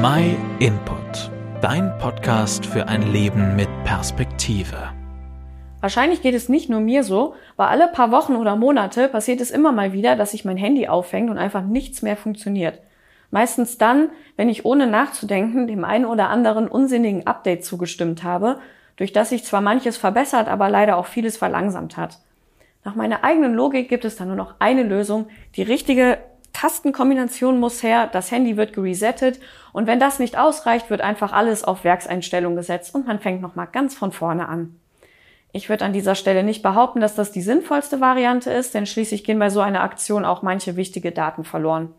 My Input, dein Podcast für ein Leben mit Perspektive. Wahrscheinlich geht es nicht nur mir so, weil alle paar Wochen oder Monate passiert es immer mal wieder, dass sich mein Handy aufhängt und einfach nichts mehr funktioniert. Meistens dann, wenn ich ohne nachzudenken dem einen oder anderen unsinnigen Update zugestimmt habe, durch das sich zwar manches verbessert, aber leider auch vieles verlangsamt hat. Nach meiner eigenen Logik gibt es da nur noch eine Lösung. Die richtige Tastenkombination muss her, das Handy wird geresettet und wenn das nicht ausreicht, wird einfach alles auf Werkseinstellung gesetzt und man fängt nochmal ganz von vorne an. Ich würde an dieser Stelle nicht behaupten, dass das die sinnvollste Variante ist, denn schließlich gehen bei so einer Aktion auch manche wichtige Daten verloren.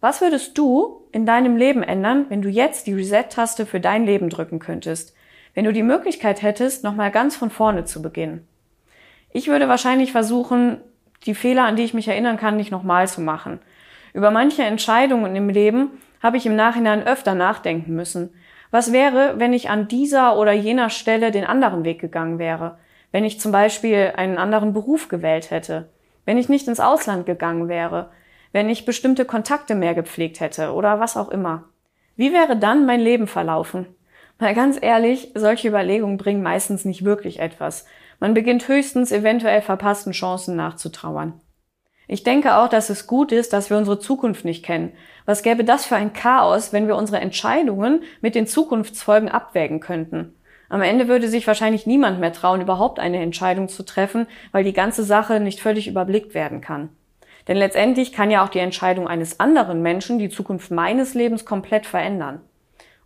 Was würdest du in deinem Leben ändern, wenn du jetzt die Reset-Taste für dein Leben drücken könntest? Wenn du die Möglichkeit hättest, nochmal ganz von vorne zu beginnen? Ich würde wahrscheinlich versuchen, die Fehler, an die ich mich erinnern kann, nicht nochmal zu machen. Über manche Entscheidungen im Leben habe ich im Nachhinein öfter nachdenken müssen. Was wäre, wenn ich an dieser oder jener Stelle den anderen Weg gegangen wäre? Wenn ich zum Beispiel einen anderen Beruf gewählt hätte? Wenn ich nicht ins Ausland gegangen wäre? wenn ich bestimmte Kontakte mehr gepflegt hätte oder was auch immer. Wie wäre dann mein Leben verlaufen? Mal ganz ehrlich, solche Überlegungen bringen meistens nicht wirklich etwas. Man beginnt höchstens eventuell verpassten Chancen nachzutrauern. Ich denke auch, dass es gut ist, dass wir unsere Zukunft nicht kennen. Was gäbe das für ein Chaos, wenn wir unsere Entscheidungen mit den Zukunftsfolgen abwägen könnten? Am Ende würde sich wahrscheinlich niemand mehr trauen, überhaupt eine Entscheidung zu treffen, weil die ganze Sache nicht völlig überblickt werden kann. Denn letztendlich kann ja auch die Entscheidung eines anderen Menschen die Zukunft meines Lebens komplett verändern.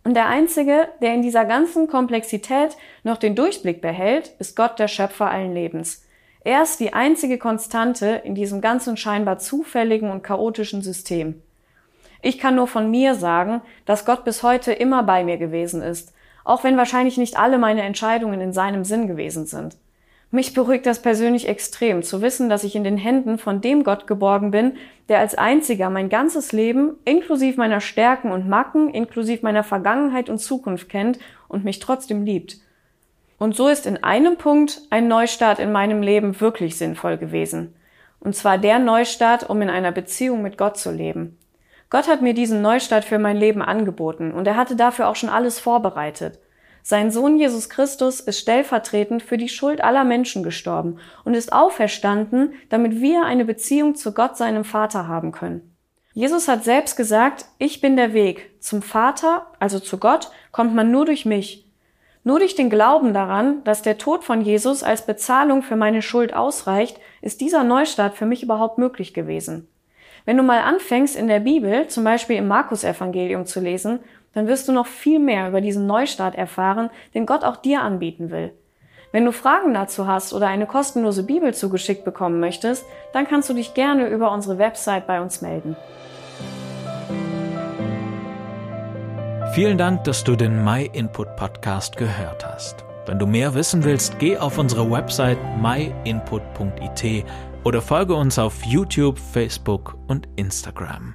Und der Einzige, der in dieser ganzen Komplexität noch den Durchblick behält, ist Gott, der Schöpfer allen Lebens. Er ist die einzige Konstante in diesem ganzen scheinbar zufälligen und chaotischen System. Ich kann nur von mir sagen, dass Gott bis heute immer bei mir gewesen ist, auch wenn wahrscheinlich nicht alle meine Entscheidungen in seinem Sinn gewesen sind. Mich beruhigt das persönlich extrem, zu wissen, dass ich in den Händen von dem Gott geborgen bin, der als einziger mein ganzes Leben, inklusive meiner Stärken und Macken, inklusive meiner Vergangenheit und Zukunft kennt und mich trotzdem liebt. Und so ist in einem Punkt ein Neustart in meinem Leben wirklich sinnvoll gewesen. Und zwar der Neustart, um in einer Beziehung mit Gott zu leben. Gott hat mir diesen Neustart für mein Leben angeboten und er hatte dafür auch schon alles vorbereitet. Sein Sohn Jesus Christus ist stellvertretend für die Schuld aller Menschen gestorben und ist auferstanden, damit wir eine Beziehung zu Gott, seinem Vater, haben können. Jesus hat selbst gesagt, ich bin der Weg. Zum Vater, also zu Gott, kommt man nur durch mich. Nur durch den Glauben daran, dass der Tod von Jesus als Bezahlung für meine Schuld ausreicht, ist dieser Neustart für mich überhaupt möglich gewesen. Wenn du mal anfängst, in der Bibel, zum Beispiel im Markus-Evangelium zu lesen, dann wirst du noch viel mehr über diesen Neustart erfahren, den Gott auch dir anbieten will. Wenn du Fragen dazu hast oder eine kostenlose Bibel zugeschickt bekommen möchtest, dann kannst du dich gerne über unsere Website bei uns melden. Vielen Dank, dass du den My Input Podcast gehört hast. Wenn du mehr wissen willst, geh auf unsere Website myinput.it oder folge uns auf YouTube, Facebook und Instagram.